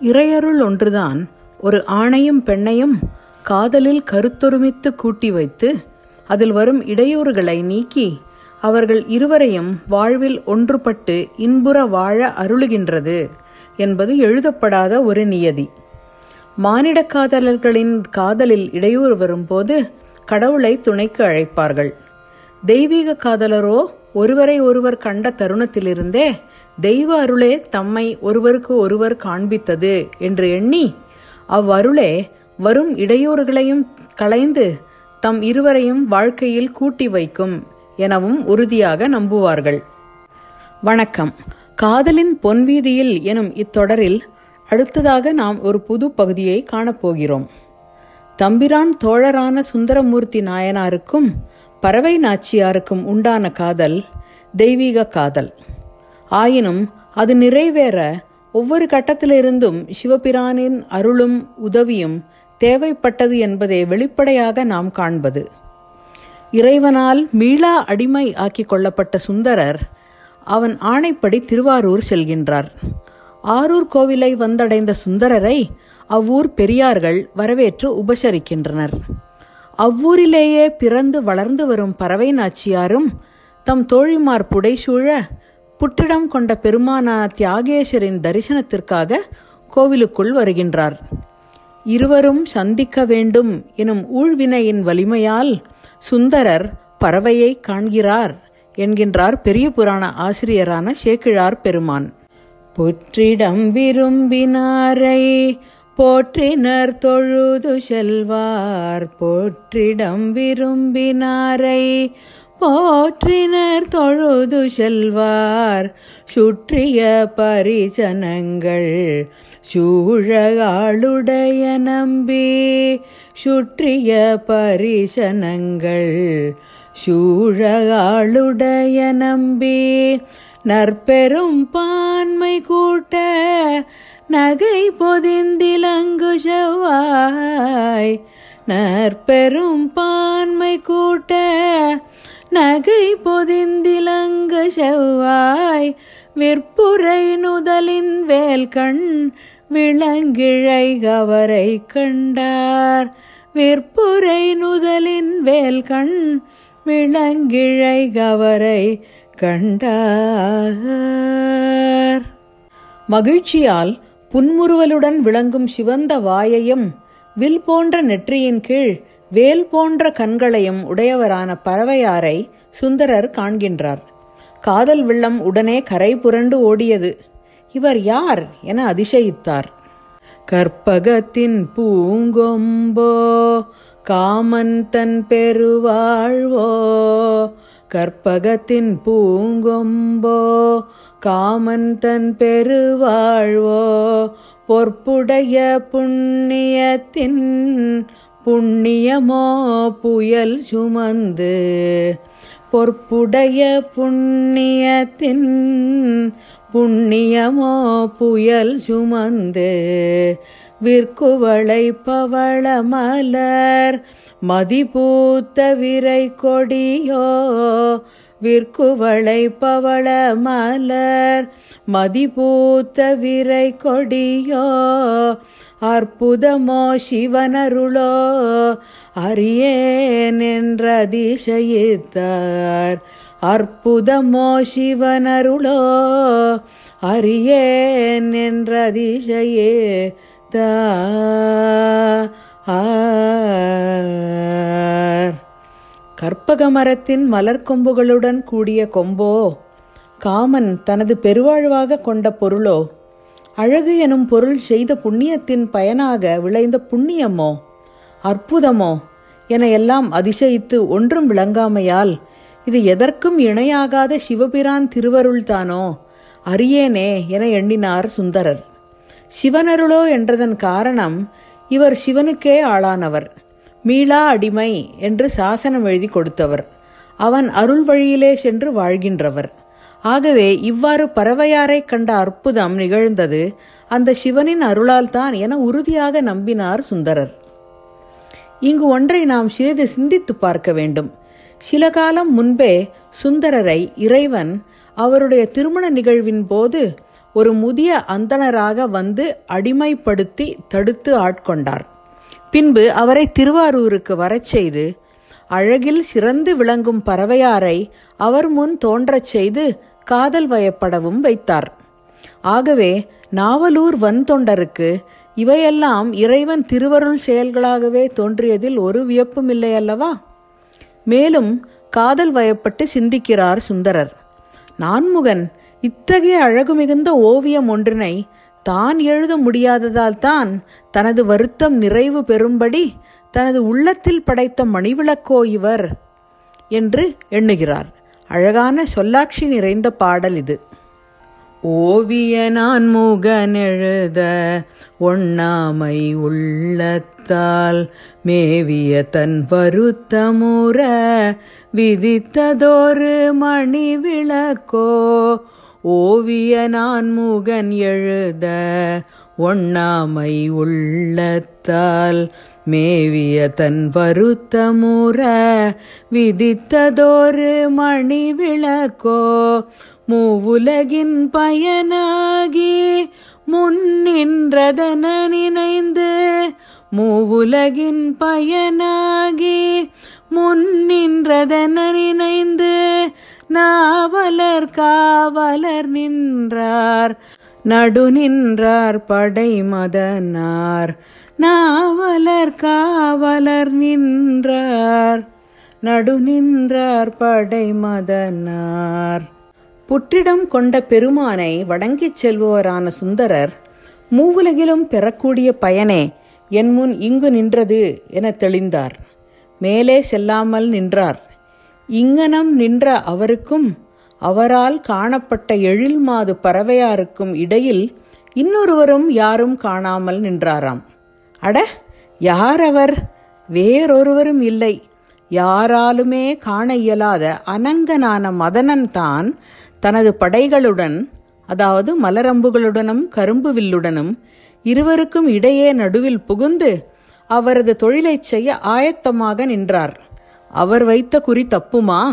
இறையருள் ஒன்றுதான் ஒரு ஆணையும் பெண்ணையும் காதலில் கருத்தொருமித்து கூட்டி வைத்து அதில் வரும் இடையூறுகளை நீக்கி அவர்கள் இருவரையும் வாழ்வில் ஒன்றுபட்டு இன்புற வாழ அருளுகின்றது என்பது எழுதப்படாத ஒரு நியதி. மானிட காதலர்களின் காதலில் இடையூறு வரும்போது கடவுளை துணைக்கு அழைப்பார்கள். தெய்வீக காதலரோ ஒருவரை ஒருவர் கண்ட தருணத்திலிருந்தே தெய்வ அருளே தம்மை ஒருவருக்கு ஒருவர் காண்பித்தது என்று எண்ணி அவ்வருளே வரும் இடையூறுகளையும் களைந்து தம் இருவரையும் வாழ்க்கையில் கூட்டி வைக்கும் எனவும் உறுதியாக நம்புவார்கள். வணக்கம். காதலின் பொன்வீதியில் எனும் இத்தொடரில் அடுத்ததாக நாம் ஒரு புது பகுதியை காணப்போகிறோம். தம்பிரான் தோழரான சுந்தரமூர்த்தி நாயனாருக்கும் பறவை நாச்சியாருக்கும் உண்டான காதல் தெய்வீக காதல். ஆயினும் அது நிறைவேற ஒவ்வொரு கட்டத்திலிருந்தும் சிவபிரானின் அருளும் உதவியும் தேவைப்பட்டது என்பதை வெளிப்படையாக நாம் காண்பது. இறைவனால் மீளா அடிமை ஆக்கிக் கொள்ளப்பட்ட சுந்தரர் அவன் ஆணைப்படி திருவாரூர் செல்கின்றார். ஆரூர் கோவிலை வந்தடைந்த சுந்தரரை அவ்வூர் பெரியார்கள் வரவேற்று உபசரிக்கின்றனர். அவ்வூரிலேயே பிறந்து வளர்ந்து வரும் பறவை நாச்சியாரும் தம் தோழிமார் புடைசூழ புட்டிடம் கொண்ட பெருமானா தியாகேஸ்வரின் தரிசனத்திற்காக கோவிலுக்குள் வருகின்றார். இருவரும் சந்திக்க வேண்டும் எனும் ஊழ்வினையின் வலிமையால் சுந்தரர் பறவையை காண்கிறார் என்கின்றார் பெரிய புராண ஆசிரியரான சேக்கிழார் பெருமான். புற்றிடம் விரும்பினாரை போற்றினர் தொழுது செல்வார் போற்றிடம் விரும்பினாரை. போற்றினர் தொழுது செல்வார் சுற்றிய பரிசனங்கள் சூழகாளுடைய நம்பி. சுற்றிய பரிசனங்கள் சூழகாளுடைய நம்பி. நற்பெரும் பான்மை கூட்ட நகை பொதிந்திலங்கு செவ்வாய் நற்பெரும் பான்மை கூட்ட நகை பொதிந்திலங்கு செவ்வாய் விற்புரை நுதலின் வேல்கண் விளங்கிழை கவரை கண்டார். விற்புரை நுதலின் வேல்கண் விளங்கிழை கவரை கண்டார். மகிழ்ச்சியால் புன்முறுவலுடன் விளங்கும் சிவந்த வாயையும் வில் போன்ற நெற்றியின் கீழ் வேல் போன்ற கண்களையும் உடையவரான பறவையாரை சுந்தரர் காண்கின்றார். காதல் வெள்ளம் உடனே கரை புரண்டு ஓடியது. இவர் யார் என அதிசயித்தார். கற்பகத்தின் பூங்கொம்போ காமன் தன் பெருவாழ்வோ கற்பகத்தின் பூங்கொம்போ காமன் தன் பெருவாழ்வோ பொற்புடைய புண்ணியத்தின் புண்ணியமோ புயல் சுமந்து பொற்புடைய புண்ணியத்தின் புண்ணியமோ புயல் சுமந்து விற்குவளை பவள மலர் மதிபூத்த விரை கொடியோ விற்குவளை பவள மலர். மதிபூத்த விரை கொடியோ அற்புதமோ சிவனருளோ அறியேன் என்றதிசயித்தார். அற்புதமோ சிவனருளோ அறியேன் என்றதிசயே கற்பக மரத்தின் மலர் கொம்புகளுடன் கூடிய கொம்போ காமன் தனது பெருவாழ்வாக கொண்ட பொருளோ அழகு எனும் பொருள் செய்த புண்ணியத்தின் பயனாக விளைந்த புண்ணியமோ அற்புதமோ என எல்லாம் அதிசயித்து ஒன்றும் விளங்காமையால் இது எதற்கும் இணையாகாத சிவபிரான் திருவருள்தானோ அறியேனே என எண்ணினார் சுந்தரர். சிவனருளோ என்றதன் காரணம் இவர் சிவனுக்கே ஆளானவர். மீளா அடிமை என்று சாசனம் எழுதி கொடுத்தவர். அவன் அருள் வழியிலே சென்று வாழ்கின்றவர். ஆகவே இவ்வாறு பறவையாரை கண்ட அற்புதம் நிகழ்ந்தது அந்த சிவனின் அருளால்தான் என உறுதியாக நம்பினார் சுந்தரர். இங்கு ஒன்றை நாம் சிறிது சிந்தித்து பார்க்க வேண்டும். சில காலம் முன்பே சுந்தரரை இறைவன் அவருடைய திருமண நிகழ்வின் போது ஒரு முதிய அந்தணராக வந்து அடிமைப்படுத்தி தடுத்து ஆட்கொண்டார். பின்பு அவரை திருவாரூருக்கு வரச் செய்து அழகில் சிறந்து விளங்கும் பறவையாரை அவர் முன் தோன்றச் செய்து காதல் வயப்படவும் வைத்தார். ஆகவே நாவலூர் வன்தொண்டருக்கு இவையெல்லாம் இறைவன் திருவருள் செயல்களாகவே தோன்றியதில் ஒரு வியப்பும் இல்லை அல்லவா மேலும் காதல் வயப்பட்டு சிந்திக்கிறார் சுந்தரர். நான்முகன் இத்தகைய அழகு மிகுந்த ஓவியம் ஒன்றினை தான் எழுத முடியாததால் தான் தனது வருத்தம் நிறைவு பெறும்படி தனது உள்ளத்தில் படைத்த மணிவிளக்கோ இவர் என்று எண்ணுகிறார். அழகான சொல்லாட்சி நிறைந்த பாடல் இது. ஓவிய நான் முகனெழுத எழுத ஒண்ணாமை உள்ளத்தால் மேவிய தன் வருத்தமுற விதித்ததொரு மணி விளக்கோ ஓவிய நான் முகன் எழுத ஒண்ணாமை உள்ளத்தால் மேவிய தன் வருத்தமுற விதித்ததோரு மணி விளக்கோ மூவுலகின் பயனாகி முன்னின்றதன நினைந்து மூவுலகின் பயனாகி முன்னின்றதன நினைந்து நாவலர் காவலர் நின்றார். நடு நின்றார் படை மதனார். நாவலர் காவலர் நின்றார். நடு நின்றார் படை மதனார். புற்றிடம் கொண்ட பெருமானை வணங்கிச் செல்பவரான சுந்தரர் மூவுலகிலும் பெறக்கூடிய பயனே என் முன் இங்கு நின்றது என தெளிந்தார். மேலே செல்லாமல் நின்றார். இங்கனம் நின்ற அவருக்கும் அவரால் காணப்பட்ட எழில் மாது பறவையாருக்கும் இடையில் இன்னொருவரும் யாரும் காணாமல் நின்றாராம். அட யார் அவர் வேறொருவரும் இல்லை. யாராலுமே காண இயலாத அனங்கனான மதனன் தான் தனது படைகளுடன் அதாவது மலரம்புகளுடனும் கரும்பு வில்லுடனும் இருவருக்கும் இடையே நடுவில் புகுந்து அவரது தொழிலைச் செய்ய ஆயத்தமாக நின்றார். அவர் வைத்த குறி தப்புமா?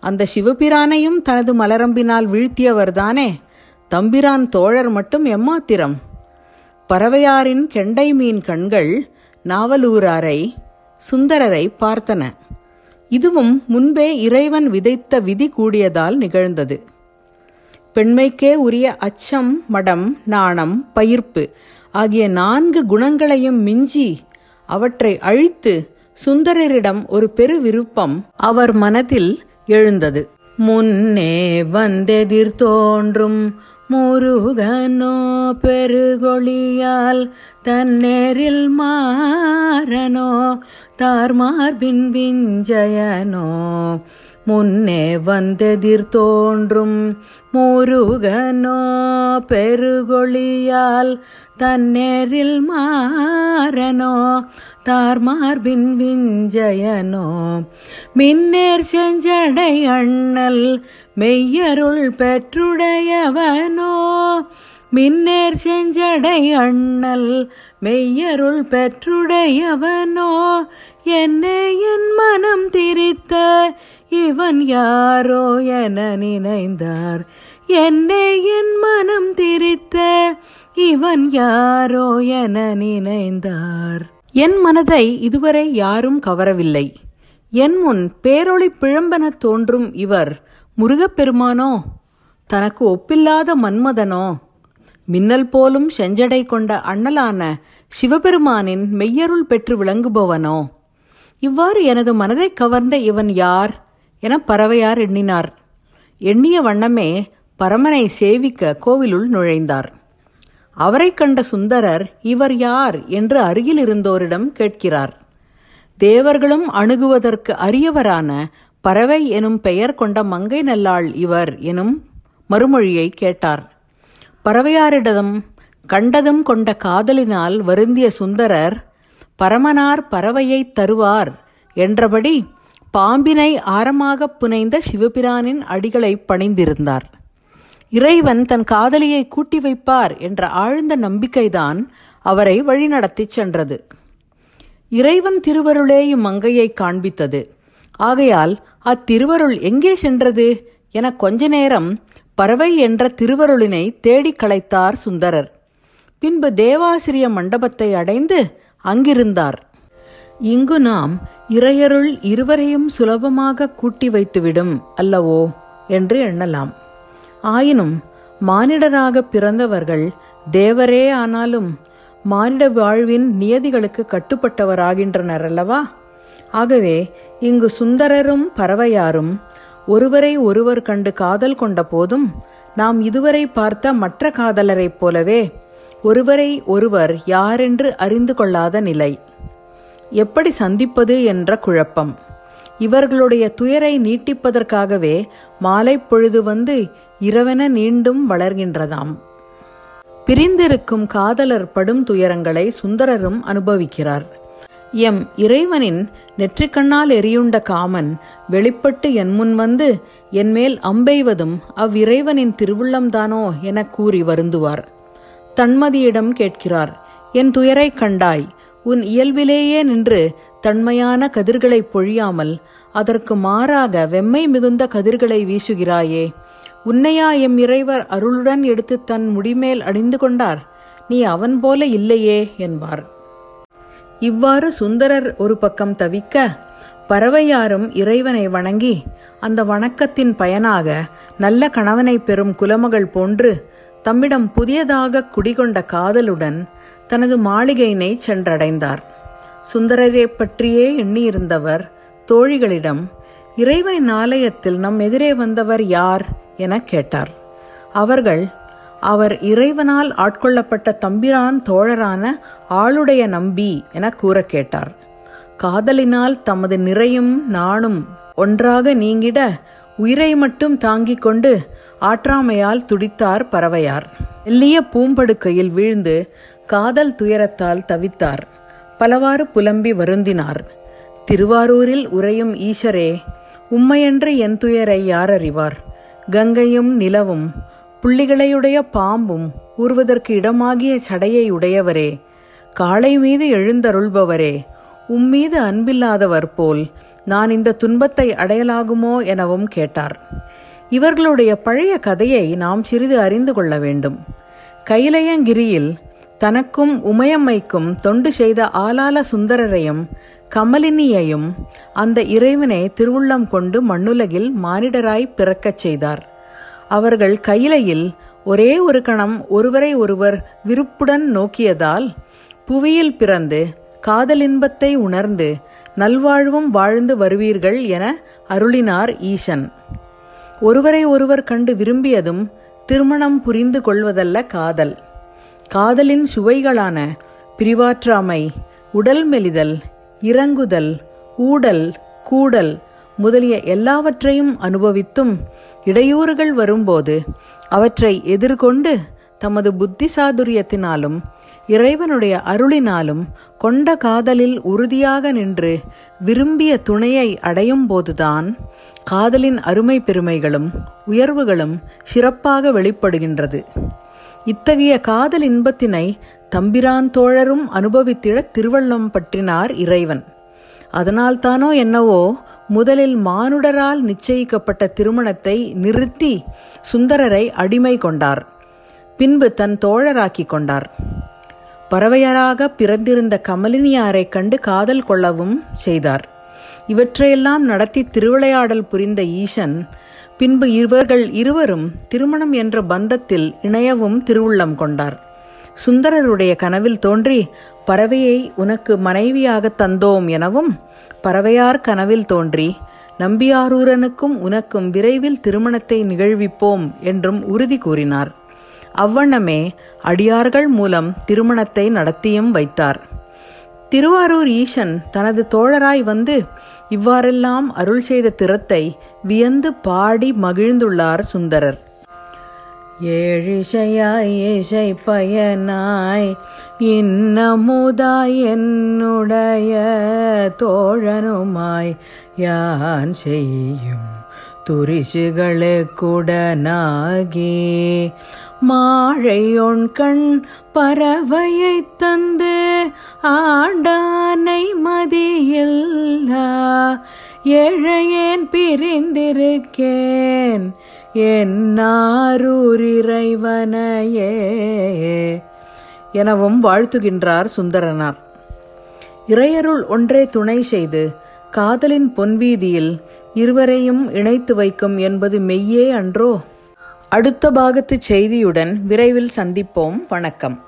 அந்த சிவபிரானையும் தனது மலரம்பினால் வீழ்த்தியவர்தானே தம்பிரான் தோழர் மட்டும் எம்மாத்திரம்? பறவையாரின் கெண்டை மீன் கண்கள் நாவலூராரை சுந்தரரை பார்த்தன. இதுவும் முன்பே இறைவன் விதைத்த விதி கூடியதால் நிகழ்ந்தது. பெண்மைக்கே உரிய அச்சம் மடம் நாணம் பயிர்ப்பு ஆகிய நான்கு குணங்களையும் மிஞ்சி அவற்றை அழித்து சுந்தரரிடம் ஒரு பெரு விருப்பம் அவர் மனதில் எழுந்தது. முன்னே வந்தெதிர் தோன்றும் முருகனோ பெருகொழியால் தன்னேரில் மாறனோ தார்மார்பின் விஞ்சயனோ. முன்னே வந்தெதிர் தோன்றும் முருகனோ. பெருகொழியால் தன்னேரில் மாறனோ. தார்மார்பின் விஞ்சயனோ. மின்னேர் செஞ்சடை அண்ணல் மெய்யருள் பெற்றுடையவனோ. மின்னேர் செஞ்சடை அண்ணல் மெய்யருள் பெற்றுடையவனோ? என்னே என் மனம் திரித்த இவன் யாரோ என நினைந்தார். என்னே என் மனம் திரித்த இவன் யாரோ என நினைந்தார். என் மனதை இதுவரை யாரும் கவரவில்லை. என் முன் பேரொளி பிழம்பென தோன்றும் இவர் முருகப்பெருமானோ தனக்கு ஒப்பில்லாத மன்மதனோ? மின்னல் போலும் செஞ்சடை கொண்ட அண்ணலான சிவபெருமானின் மெய்யருள் பெற்று விளங்குபவனோ? இவ்வாறு எனது மனதை கவர்ந்த இவன் யார் என பறவையார் எண்ணினார். எண்ணிய வண்ணமே பரமனை சேவிக்க கோவிலுள் நுழைந்தார். அவரை கண்ட சுந்தரர் இவர் யார்? என்று அருகில் இருந்தோரிடம் கேட்கிறார். தேவர்களும் அணுகுவதற்கு அரியவரான பறவை எனும் பெயர் கொண்ட மங்கை நல்லாள் இவர் எனும் மறுமொழியை கேட்டார். பறவையாரிடம் கண்டதும் கொண்ட காதலினால் வருந்திய சுந்தரர் பரமனார் பறவையை தருவார் என்றபடி பாம்பினை ஆரமாக புனைந்த சிவபிரானின் அடிகளை பணிந்திருந்தார். இறைவன் தன் காதலியை கூட்டி வைப்பார் என்ற ஆழ்ந்த நம்பிக்கைதான் அவரை வழிநடத்திச் சென்றது. இறைவன் திருவருளே இம்மங்கையை காண்பித்தது. ஆகையால் அத்திருவருள் எங்கே சென்றது? என கொஞ்ச நேரம் பறவை என்ற திருவருளினை தேடிக் களைத்தார் சுந்தரர். பின்பு தேவாசிரிய மண்டபத்தை அடைந்து அங்கிருந்தார். இங்கு நாம் இறையருள் இருவரையும் சுலபமாக கூட்டி வைத்துவிடும் அல்லவோ என்று எண்ணலாம். ஆயினும் மானிடராக பிறந்தவர்கள் தேவரே ஆனாலும் மானிட வாழ்வின் நியதிகளுக்கு கட்டுப்பட்டவராகின்றனர் அல்லவா? ஆகவே இங்கு சுந்தரரும் பறவையாரும் ஒருவரை ஒருவர் கண்டு காதல் கொண்ட போதும் நாம் இதுவரை பார்த்த மற்ற காதலரைப் போலவே ஒருவரை ஒருவர் யாரென்று அறிந்து கொள்ளாத நிலை. எப்படி சந்திப்பது என்ற குழப்பம். இவர்களுடைய துயரை நீட்டிப்பதற்காகவே மாலை பொழுது வந்து இரவென நீண்டும் வளர்கின்றதாம். பிரிந்திருக்கும் காதலர் படும் துயரங்களை சுந்தரரும் அனுபவிக்கிறார். எம் இறைவனின் நெற்றிக்கண்ணால் எரியுண்ட காமன் வெளிப்பட்டு என் முன் வந்து என்மேல் அம்பெய்வதும் அவ்விறைவனின் திருவுள்ளம்தானோ எனக் கூறி வருந்துவார். தன்மதியிடம் கேட்கிறார் என் துயரை கண்டாய் உன் இயல்பிலேயே நின்று தன்மையான கதிர்களை பொழியாமல் அதற்கு மாறாக வெம்மை மிகுந்த கதிர்களை வீசுகிறாயே உன்னையா எம் இறைவர் அருளுடன் எடுத்து தன் முடிமேல் அணிந்து கொண்டார்? நீ அவன் போல இல்லையே என்பார். இவ்வாறு சுந்தரர் ஒரு பக்கம் தவிக்க பறவையாரும் இறைவனை வணங்கி அந்த வணக்கத்தின் பயனாக நல்ல கணவனை பெறும் குலமகள் போன்று தம்மிடம் புதியதாக குடிகொண்ட காதலுடன் தனது மாளிகையினை சென்றடைந்தார். சுந்தரரை பற்றியே எண்ணியிருந்தவர் தோழிகளிடம் இறைவனின் ஆலயத்தில் நம் எதிரே வந்தவர் யார் என கேட்டார். அவர்கள் அவர் இறைவனால் ஆட்கொள்ளப்பட்ட தம்பிரான் தோழரான ஆளுடைய நம்பி என கூற கேட்டார். காதலினால் தமது நிறையும் நானும் ஒன்றாக நீங்கிட உயிரை மட்டும் தாங்கிக் கொண்டு ஆற்றாமையால் துடித்தார் பறவையார். மெல்லிய பூம்படுக்கையில் வீழ்ந்து காதல் துயரத்தால் தவித்தார். பலவாறு புலம்பி வருந்தினார். திருவாரூரில் உறையும் ஈஷரே உம்மையன்று என் துயரை யார் அறிவார் கங்கையும் நிலவும் புள்ளிகளையுடைய பாம்பும் உருவதற்கு இடமாகிய சடையை உடையவரே காளை மீது எழுந்தருள்பவரே உம்மீது அன்பில்லாதவர் போல் நான் இந்த துன்பத்தை அடையலாகுமோ எனவும் கேட்டார். இவர்களுடைய பழைய கதையை நாம் சிறிது அறிந்து கொள்ள வேண்டும். கைலையங்கிரியில் தனக்கும் உமையம்மைக்கும் தொண்டு செய்த ஆலால சுந்தரரையும் கமலினியையும் அந்த இறைவனை திருவுள்ளம் கொண்டு மண்ணுலகில் மானிடராய் பிறக்கச் செய்தார். அவர்கள் கையிலையில் ஒரே ஒரு கணம் ஒருவரை ஒருவர் விருப்புடன் நோக்கியதால் புவியில் பிறந்து காதலின்பத்தை உணர்ந்து நல்வாழ்வும் வாழ்ந்து வருவீர்கள் என அருளினார் ஈசன். ஒருவரை ஒருவர் கண்டு விரும்பியதும் திருமணம் புரிந்து கொள்வதல்ல காதல். காதலின் சுவைகளான பிரிவாற்றாமை உடல் மெலிதல் இறங்குதல் ஊடல் கூடல் முதலிய எல்லாவற்றையும் அனுபவித்தும் இடையூறுகள் வரும்போது அவற்றை எதிர்கொண்டு தமது புத்தி சாதுரியத்தினாலும் இறைவனுடைய அருளினாலும் கொண்ட காதலில் உறுதியாக நின்று விரும்பிய துணையை அடையும் போதுதான் காதலின் அருமை பெருமைகளும் உயர்வுகளும் சிறப்பாக வெளிப்படுகின்றது. இத்தகைய காதல் இன்பத்தினை தம்பிரான் தோழரும் அனுபவித்திட திருவள்ளம் பற்றினார் இறைவன். அதனால்தானோ என்னவோ முதலில் மானுடரால் நிச்சயிக்கப்பட்ட திருமணத்தை நிறுத்தி சுந்தரரை அடிமை கொண்டார். பின்பு தன் தோழராக்கி கொண்டார். பறவையராக பிறந்திருந்த கமலினியாரை கண்டு காதல் கொள்ளவும் செய்தார். இவற்றையெல்லாம் நடத்தி திருவிளையாடல் புரிந்த ஈசன் பின்பு இவர்கள் இருவரும் திருமணம் என்ற பந்தத்தில் இணையவும் திருவுள்ளம் கொண்டார். சுந்தரருடைய கனவில் தோன்றி பறவையை உனக்கு மனைவியாக தந்தோம் எனவும் பறவையார் கனவில் தோன்றி நம்பியாரூரனுக்கும் உனக்கும் விரைவில் திருமணத்தை நிகழ்விப்போம் என்றும் உறுதி கூறினார். அவ்வண்ணமே அடியார்கள் மூலம் திருமணத்தை நடத்தியும் வைத்தார். திருவாரூர் ஈசன் தனது தோழராய் வந்து இவ்வாறெல்லாம் அருள் செய்த திறத்தை வியந்து பாடி மகிழ்ந்துள்ளார் சுந்தரர். ஏழிசையாய் இசை பயனாய் இன்னமுதாய் என்னுடைய தோழனுமாய் யான் செய்யும் துரிசுகளுக்குடனாகி மாழையொன் கண் பறவையை தந்து ஆண்டானை மதியில்லா. ஏழையேன் பிரிந்திருக்கேன் என்னாரூரிறைவனையே எனவும் வாழ்த்துகின்றார் சுந்தரனார். இறையருள் ஒன்றே துணை செய்து காதலின் பொன்வீதியில் இருவரையும் இணைத்து வைக்கும் என்பது மெய்யே அன்றோ? அடுத்த பாகத்து செய்தியுடன் விரைவில் சந்திப்போம். வணக்கம்.